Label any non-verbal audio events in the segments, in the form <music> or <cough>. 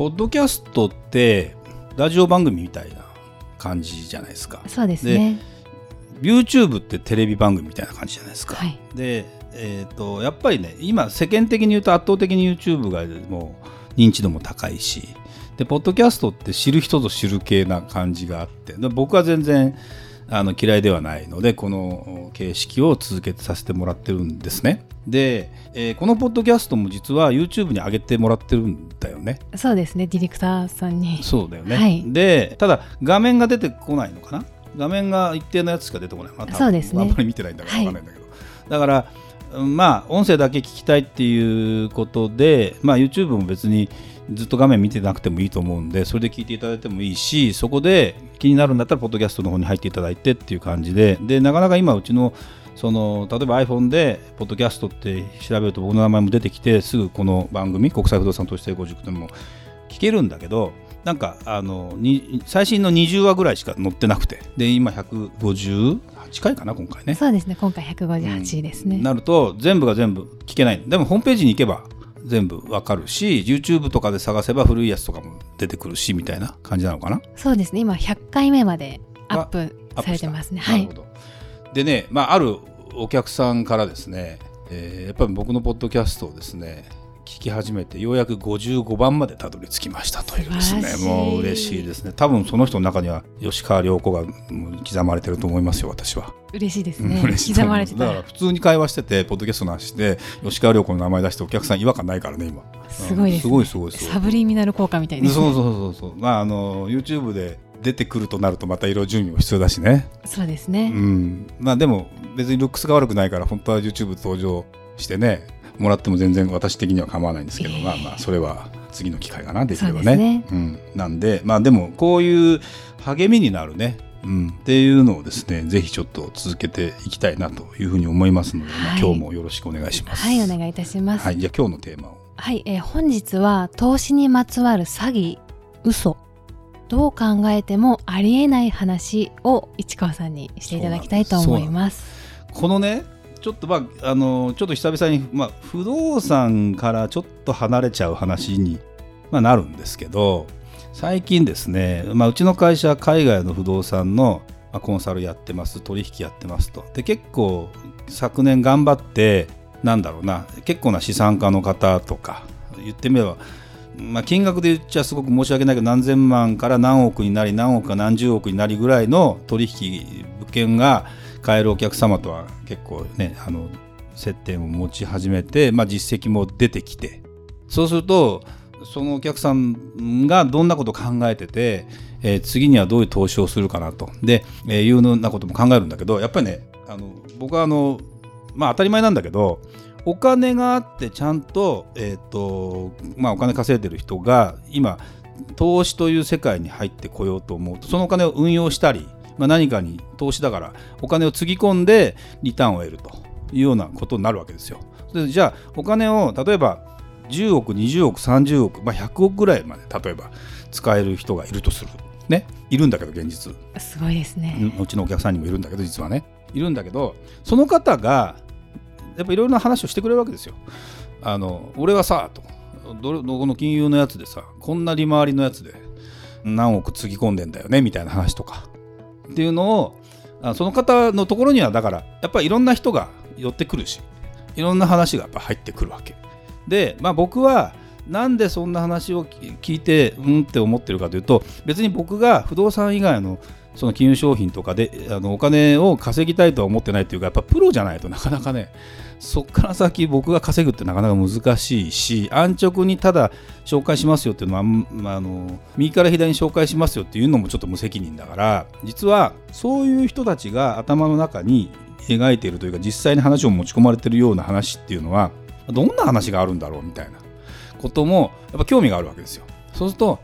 ポッドキャストってラジオ番組みたいな感じじゃないですか。そうですね。YouTube ってテレビ番組みたいな感じじゃないですか、はい。で、えー、とやっぱりね今世間的に言うと圧倒的に YouTube がもう認知度も高いしでポッドキャストって知る人ぞ知る系な感じがあってで僕は全然あの嫌いではないのでこの形式を続けてさせてもらってるんですね。で、えーこのポッドキャストも実は YouTube に上げてもらってるんだよね。そうですね。ディレクターさんに。そうだよね、はい。でただ画面が出てこないのかな？画面が一定のやつしか出てこないのかな？多分。そうですね。あんまり見てないんだから分かんないんだけど、だからうんまあ音声だけ聞きたいっていうことで、まあ、YouTube も別にずっと画面見てなくてもいいと思うんでそれで聞いていただいてもいいしそこで気になるんだったらポッドキャストの方に入っていただいてっていう感じで。でなかなか今うちのその例えば iPhone でポッドキャストって調べると僕の名前も出てきてすぐこの番組国際不動産投資成功塾でも聞けるんだけどなんかあのに最新の20話ぐらいしか載ってなくて。で今158回かな今回ね。そうですね今回158ですね、なると全部が全部聞けない。でもホームページに行けば全部わかるし YouTube とかで探せば古いやつとかも出てくるしみたいな感じなのかな？そうですね。今100回目までアップされてますね。はい。でね、まあ、あるお客さんからですね、えーやっぱり僕のポッドキャストをですね聞き始めてようやく55番までたどり着きましたというですね。もう嬉しいですね。多分その人の中には吉川良子が刻まれてると思いますよ私は。嬉しいですうんね嬉しい。と思います刻まれてた。だから普通に会話しててポッドキャストの話で吉川良子の名前出してお客さん違和感ないからね今。すごいです、ね。すごいすごいすごい。サブリミナル効果みたいです、ね、そうそうそうそう。まああの YouTube で出てくるとなるとまたいろいろ準備も必要だしね。そうですうね、ん。まあでも別にルックスが悪くないから本当は YouTube 登場してねもらっても全然私的には構わないんですけど、ええ。まあまあそれは次の機会かなできればね。ですうん、なんでまあでもこういう励みになるね。うん、っていうのをですねぜひちょっと続けていきたいなというふうに思いますので、まあはい。今日もよろしくお願いします。はいお願いいたします。はい、じゃあ今日のテーマを。はい、えー本日は投資にまつわる詐欺嘘。どう考えてもありえない話を市川さんにしていただきたいと思います。このねちょっとまああのちょっと久々に、まあ、不動産からちょっと離れちゃう話に、まあ、なるんですけど最近ですね、まあ、うちの会社海外の不動産の、まあ、コンサルやってます取引やってますと。で結構昨年頑張ってなんだろうな結構な資産家の方とか言ってみればまあ、金額で言っちゃすごく申し訳ないけど何千万から何億になり何億か何十億になりぐらいの取引物件が買えるお客様とは結構ねあの接点を持ち始めて、まあ、実績も出てきて。そうするとそのお客さんがどんなことを考えてて、えー次にはどういう投資をするかなと。で、えーいうようなことも考えるんだけどやっぱりねあの僕はあのまあ当たり前なんだけどお金があってちゃんと,、えーとまあ、お金稼いでる人が今投資という世界に入ってこようと思うとそのお金を運用したり、まあ、何かに投資だからお金をつぎ込んでリターンを得るというようなことになるわけですよ。でじゃあお金を例えば10億20億30億、まあ、100億ぐらいまで例えば使える人がいるとする。ね、いるんだけど現実すごいですね、うちのお客さんにもいるんだけど実はねいるんだけどその方がやっぱいろいろな話をしてくれるわけですよ。あの俺はさとどこの金融のやつでさこんな利回りのやつで何億つぎ込んでんだよねみたいな話とかっていうのをその方のところにはだからやっぱりいろんな人が寄ってくるしいろんな話がやっぱ入ってくるわけ。で、まあ、僕はなんでそんな話を聞いてうんって思ってるかというと別に僕が不動産以外のその金融商品とかであのお金を稼ぎたいとは思ってないというかやっぱプロじゃないとなかなかねそっから先僕が稼ぐってなかなか難しいし安直にただ紹介しますよっていうのは、まあ、あの右から左に紹介しますよっていうのもちょっと無責任だから実はそういう人たちが頭の中に描いているというか実際に話を持ち込まれているような話っていうのはどんな話があるんだろうみたいなこともやっぱ興味があるわけですよ。そうすると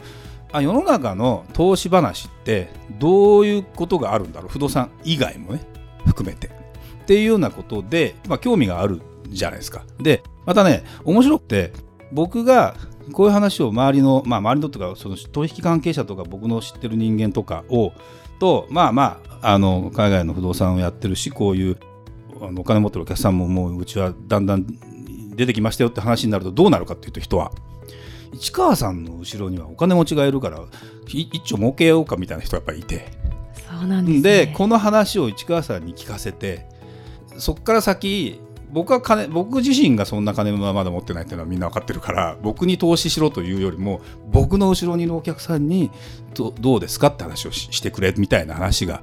あ世の中の投資話ってどういうことがあるんだろう？不動産以外もね含めて。っていうようなことで、まあ、興味があるじゃないですか。でまたね面白くて僕がこういう話を周りの、まあ、周りのとかその取引関係者とか僕の知ってる人間とかをとまあまああの海外の不動産をやってるしこういうあのお金持ってるお客さんももううちはだんだん出てきましたよって話になるとどうなるかっていうと人は。市川さんの後ろにはお金持ちがいるから一丁儲けようかみたいな人がやっぱりいて。そうなんです、ね、でこの話を市川さんに聞かせてそこから先僕は金僕自身がそんな金はまだ持ってないっていうのはみんな分かってるから僕に投資しろというよりも僕の後ろにいるお客さんにどどうですかって話をしてくれみたいな話が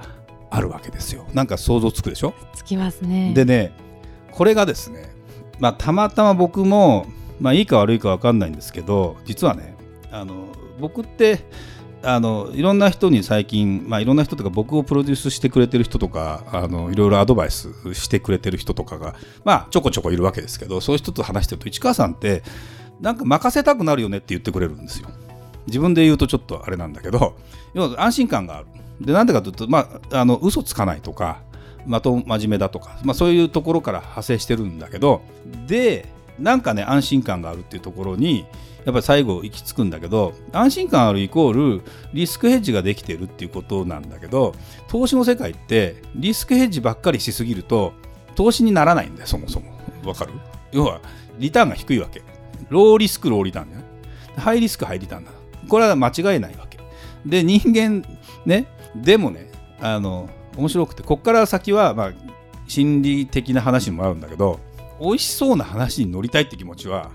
あるわけですよ。なんか想像つくでしょ？つきますね。でねこれがですねまあたまたま僕もまあいいか悪いか分かんないんですけど実はねあの僕ってあのいろんな人に最近、まあ、いろんな人とか僕をプロデュースしてくれてる人とかあのいろいろアドバイスしてくれてる人とかが、まあ、ちょこちょこいるわけですけどそういう人と話してると市川さんってなんか任せたくなるよねって言ってくれるんですよ。自分で言うとちょっとあれなんだけど要は安心感がある。でなんでかというと、まあ、あの嘘つかないとかまと真面目だとか、まあ、そういうところから派生してるんだけどでなんかね安心感があるっていうところにやっぱり最後行き着くんだけど安心感あるイコールリスクヘッジができてるっていうことなんだけど投資の世界ってリスクヘッジばっかりしすぎると投資にならないんだよそもそも。わかる？要はリターンが低いわけ。ローリスクローリターンじゃないハイリスクハイリターンだ。これは間違いないわけ。で人間ねでもねあの面白くてこっから先はまあ心理的な話にもあるんだけど美味しそうな話に乗りたいって気持ちは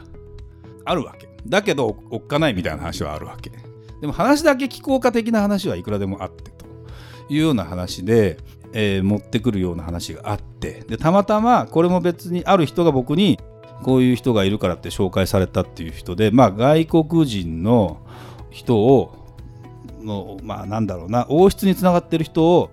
あるわけ。だけどおっかないみたいな話はあるわけ。でも話だけ聞こうか的な話はいくらでもあってというような話で、えー、持ってくるような話があって。でたまたまこれも別にある人が僕にこういう人がいるからって紹介されたっていう人でまあ外国人の人をのまあなんだろうな王室につながってる人を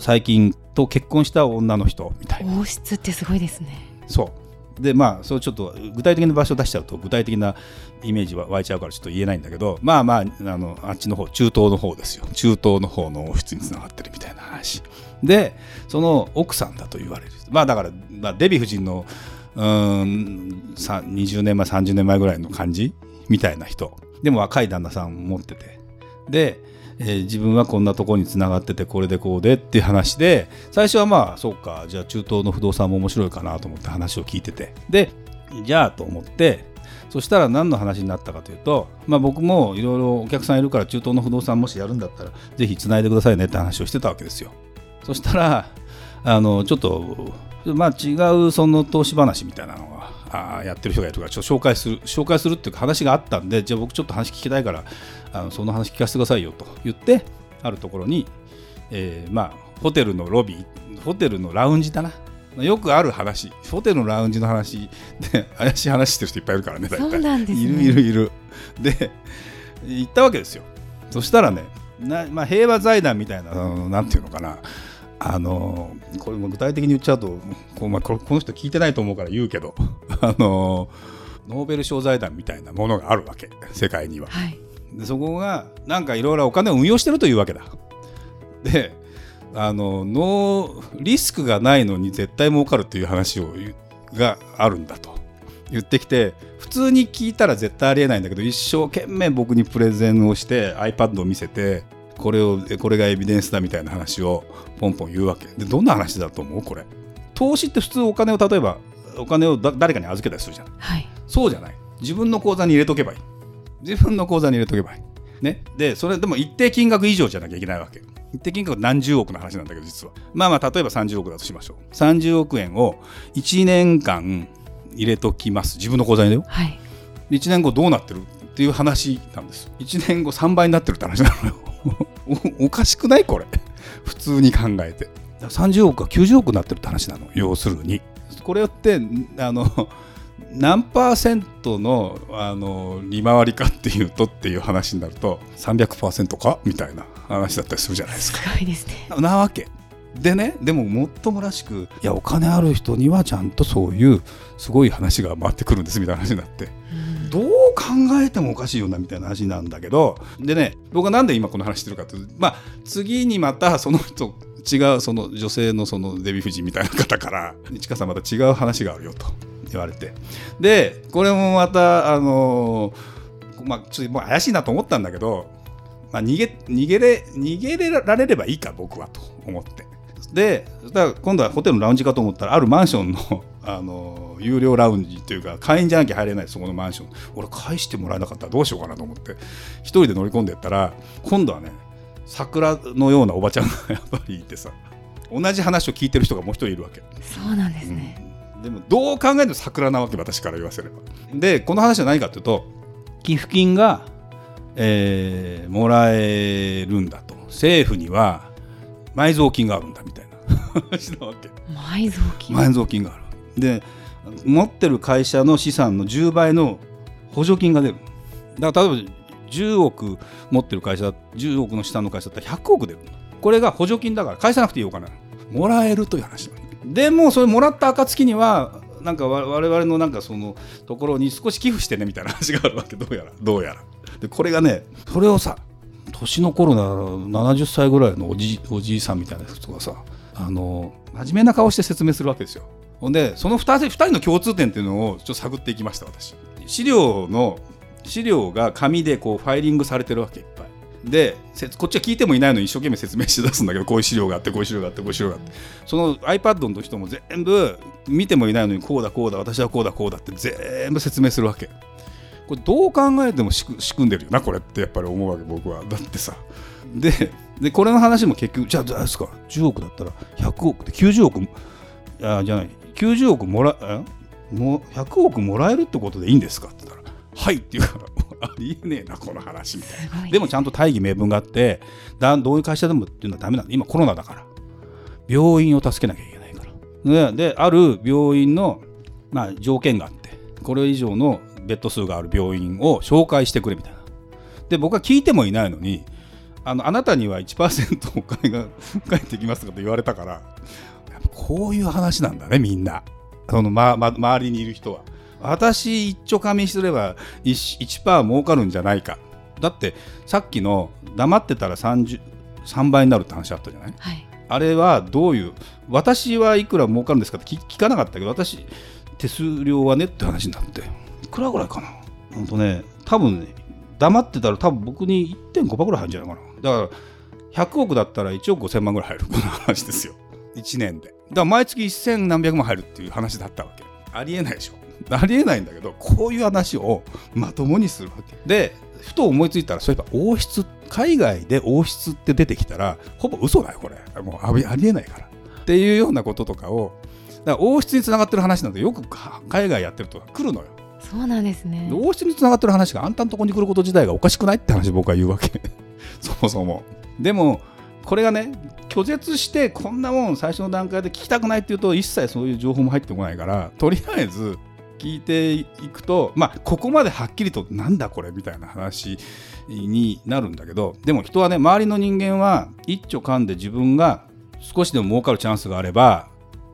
最近と結婚した女の人みたいな。王室ってすごいですね。そう。でまあそうちょっと具体的な場所を出しちゃうと具体的なイメージは湧いちゃうからちょっと言えないんだけどまあまああのあっちの方中東の方ですよ。中東の方の王室につながってるみたいな話。でその奥さんだと言われる。まあだから、まあ、デヴィ夫人のうん20年前30年前ぐらいの感じみたいな人。でも若い旦那さん持ってて。でえー、自分はこんなとこにつながっててこれでこうでっていう話で最初はまあそうかじゃあ中東の不動産も面白いかなと思って話を聞いてて。でじゃあと思ってそしたら何の話になったかというと、まあ、僕もいろいろお客さんいるから中東の不動産もしやるんだったらぜひつないでくださいねって話をしてたわけですよ。そしたらあのちょっとまあ違うその投資話みたいなのがあやってる人がいるからちょっと紹介する紹介するっていうか話があったんでじゃあ僕ちょっと話聞きたいからあのその話聞かせてくださいよと言ってあるところに、えー、まあホテルのロビーホテルのラウンジだな。よくある話。ホテルのラウンジの話で <laughs> 怪しい話してる人いっぱいいるからねそうなんです、ね、いるいるいる。で行ったわけですよ。そしたらねな、まあ、平和財団みたいななんていうのかなあのこれも具体的に言っちゃうとこ,、まあ、この人聞いてないと思うから言うけど <laughs> あのノーベル賞財団みたいなものがあるわけ世界には。はい、でそこがなんかいろいろお金を運用してるというわけだ。であのノーリスクがないのに絶対儲かるっていう話をがあるんだと言ってきて普通に聞いたら絶対ありえないんだけど一生懸命僕にプレゼンをして iPad を見せてこれをこれがエビデンスだみたいな話をポンポン言うわけ。でどんな話だと思う？これ。投資って普通お金を例えばお金を誰かに預けたりするじゃん、はい、そうじゃない。自分の口座に入れとけばいい。自分の口座に入れとけばいい。ね。でそれでも一定金額以上じゃなきゃいけないわけ。一定金額何十億の話なんだけど実は。まあまあ例えば30億だとしましょう。30億円を1年間入れときます。自分の口座にだよ、はい、1年後どうなってる？っていう話なんです。1年後3倍になってるって話なのよ <laughs> おかしくないこれ。普通に考えて。30億か90億になってるって話なの。要するに。これってあの何パーセントのあの利回りかっていうとっていう話になると300%かみたいな話だったりするじゃないですか。すごいですね。なわけ。でねでももっともらしくいやお金ある人にはちゃんとそういうすごい話が回ってくるんですみたいな話になって、えてもおかしいよなみたいな話なんだけどでね僕はなんで今この話してるかというとまあ次にまたその人違うその女性のそのデヴィ夫人みたいな方から「市川さんまた違う話があるよ」と言われて。でこれもまたあのまあちょっともう怪しいなと思ったんだけど、まあ、逃げ逃げれ逃げられればいいか僕はと思って。でそしたら今度はホテルのラウンジかと思ったらあるマンションの <laughs> あの有料ラウンジというか会員じゃなきゃ入れないそこのマンション。俺返してもらえなかった。らどうしようかなと思って。一人で乗り込んでったら今度はね桜のようなおばちゃんが <laughs> やっぱりいてさ同じ話を聞いてる人がもう一人いるわけ。そうなんですね、うん、でもどう考えても桜なわけ私から言わせれば。でこの話は何かというと寄付金が、えー、もらえるんだと。政府には埋蔵金があるんだみたいな。<laughs> 話なわけ。埋蔵金？埋蔵金がある。で持ってる会社の資産の10倍の補助金が出る。だから例えば10億持ってる会社10億の資産の会社だったら100億出るこれが補助金だから返さなくていいお金もらえるという話でもそれもらった暁にはなんか我々のなんかそのところに少し寄付してねみたいな話があるわけ。どうやら。どうやら。でこれがねそれをさ年の頃なら70歳ぐらいのおじおじいさんみたいな人がさあの真面目な顔して説明するわけですよ。ほんでその 2, 2人の共通点っていうのをちょっと探っていきました私。資料の資料が紙でこうファイリングされてるわけいっぱい。でこっちは聞いてもいないのに一生懸命説明して出すんだけどこういう資料があってこういう資料があってこういう資料があって。その iPad の人も全部見てもいないのにこうだこうだ私はこうだこうだって全部説明するわけ。これどう考えても仕組んでるよなこれってやっぱり思うわけ僕は。だってさ。ででこれの話も結局じゃあどうですか。10億だったら100億で90億あじゃない。90億もらえ？もう100億もらえるってことでいいんですか？って言ったら「はい」って言うからありえねえなこの話みたいな、ね、でもちゃんと大義名分があってだどういう会社でもっていうのはダメなんだ。今コロナだから。病院を助けなきゃいけないから。である病院の、まあ、条件があってこれ以上のベッド数がある病院を紹介してくれみたいな。で僕は聞いてもいないのにあのあなたには1% <laughs> お金が <laughs> 返ってきますかと言われたからこういう話なんだねみんな。その、まま、周りにいる人は。私一丁紙すれば 1%, 1儲かるんじゃないか。だってさっきの黙ってたら3倍になるって話あったじゃない、はい、あれはどういう私はいくら儲かるんですかって聞かなかったけど私手数料はねって話になって。いくらぐらいかな？本当ね多分ね黙ってたら多分僕に1.5%ぐらい入るんじゃないかな。だから100億だったら1億5000万ぐらい入るこの話ですよ。<laughs> 1年で。だから毎月1000何百万入るっていう話だったわけ。ありえないでしょ。<laughs> ありえないんだけどこういう話をまともにするわけ。でふと思いついたらそういえば王室海外で王室って出てきたらほぼ嘘だよこれ。もうありえないから。っていうようなこととかをだから王室につながってる話なんてよく海外やってると来るのよ。そうなんですね。王室につながってる話があんたのとこに来ること自体がおかしくないって話僕は言うわけ。<laughs> そもそも。でもこれがね拒絶してこんなもん最初の段階で聞きたくないっていうと一切そういう情報も入ってこないからとりあえず聞いていくとまあここまではっきりとなんだこれみたいな話になるんだけどでも人はね周りの人間は一丁噛んで自分が少しでも儲かるチャンスがあれば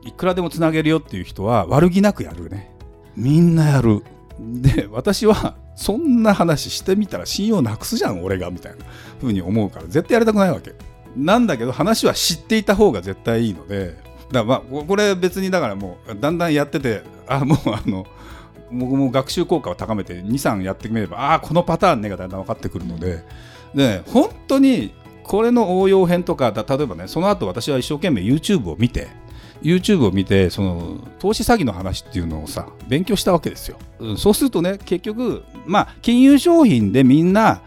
いくらでもつなげるよっていう人は悪気なくやるね。みんなやる。で私はそんな話してみたら信用なくすじゃん俺がみたいな風に思うから絶対やりたくないわけ。なんだけど話は知っていた方が絶対いいので。だまあこれ別にだからもうだんだんやっててあもう <laughs> あの僕も学習効果を高めて23やってみればああこのパターンねがだんだん分かってくるので。で本当にこれの応用編とか例えばねその後私は一生懸命 YouTube を見て YouTube を見てその投資詐欺の話っていうのをさ勉強したわけですよ、うん、そうするとね結局まあ金融商品でみんな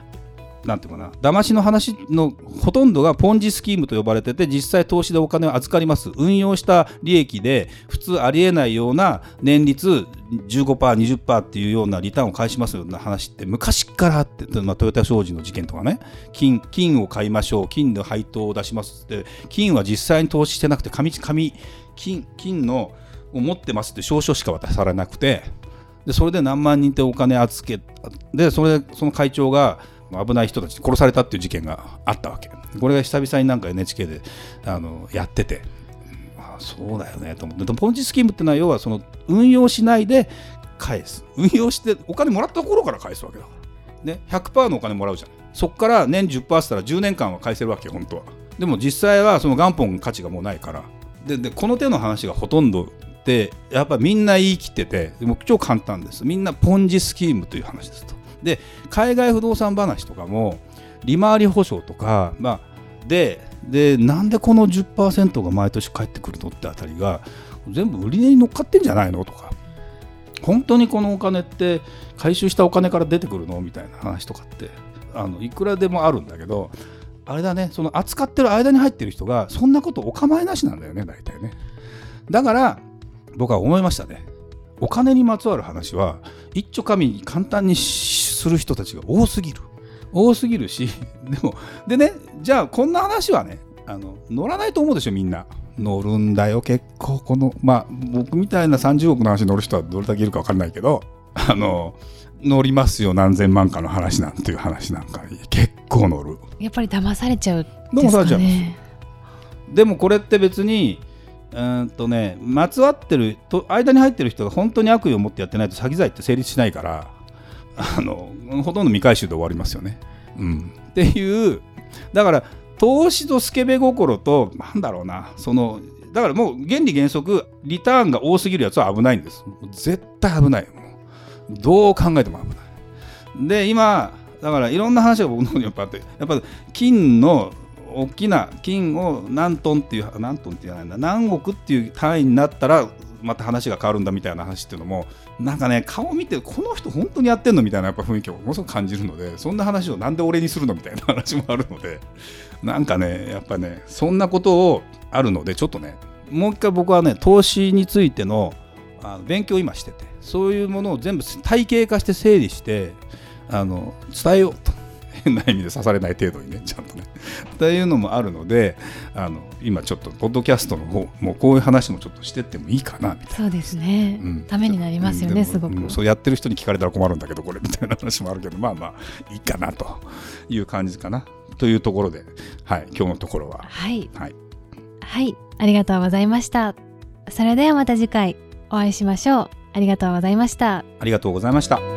なんていうかな騙しの話のほとんどがポンジスキームと呼ばれてて実際投資でお金を預かります。運用した利益で普通ありえないような年率 15%20% っていうようなリターンを返しますような話って昔からあって、まあ、トヨタ商事の事件とかね。金金を買いましょう。金の配当を出しますって。金は実際に投資してなくて紙紙金金のを持ってますって証書しか渡されなくてでそれで何万人ってお金預けでそれでその会長が危ない人たちに殺されたっていう事件があったわけ。これが久々になんか NHK であのやってて、あ、そうだよねと思って。ポンジスキームってのは要はその運用しないで返す。運用してお金もらったところから返すわけだ。から、ね、100%のお金もらうじゃん。そこから年10%したら10年間は返せるわけ本当は。でも実際はその元本価値がもうないから。ででこの手の話がほとんどでやっぱみんな言い切ってても超簡単です。みんなポンジスキームという話ですと。で海外不動産話とかも利回り保証とか、まあ、ででなんでこの10%が毎年返ってくるのってあたりが全部売り値に乗っかってんじゃないのとか。本当にこのお金って回収したお金から出てくるのみたいな話とかってあのいくらでもあるんだけどあれだねその扱ってる間に入ってる人がそんなことお構いなしなんだよね大体ね。だから僕は思いましたね。お金にまつわる話は一丁紙に簡単にする人たちが多すぎる。多すぎるし <laughs> でもでねじゃあこんな話はねあの乗らないと思うでしょみんな。乗るんだよ結構。このまあ僕みたいな30億の話乗る人はどれだけいるか分かんないけどあの乗りますよ何千万かの話なんていう話なんかに結構乗る。やっぱり騙されちゃう騙されちゃうんです。でもこれって別にうんとねまつわってると間に入ってる人が本当に悪意を持ってやってないと詐欺罪って成立しないからあのほとんど未回収で終わりますよね。うん、っていうだから投資とスケベ心となんだろうなそのだからもう原理原則リターンが多すぎるやつは危ないんです。絶対危ない。どう考えても危ない。で今だからいろんな話が僕の方にやっぱあってやっぱ金の大きな金を何トンっていう何トンって言わないんだ。何億っていう単位になったらまた話が変わるんだみたいな話っていうのもなんかね顔見てこの人本当にやってんのみたいなやっぱ雰囲気をものすごく感じるのでそんな話をなんで俺にするのみたいな <laughs> 話もあるのでなんかねやっぱねそんなことをあるのでちょっとねもう一回僕はね投資についてのあの勉強を今しててそういうものを全部体系化して整理してあの伝えようと。変な意味で刺されない程度にねちゃんとね。っていうのもあるのであの今ちょっとポッドキャストの方もうこういう話もちょっとしてってもいいかなみたいな。そうですね、うん、ためになりますよね、すごく。そうやってる人に聞かれたら困るんだけどこれみたいな。<laughs> 話もあるけどまあまあいいかなという感じかな。というところではい今日のところは。はい。はい、はい、ありがとうございました。それではまた次回お会いしましょう。ありがとうございました。ありがとうございました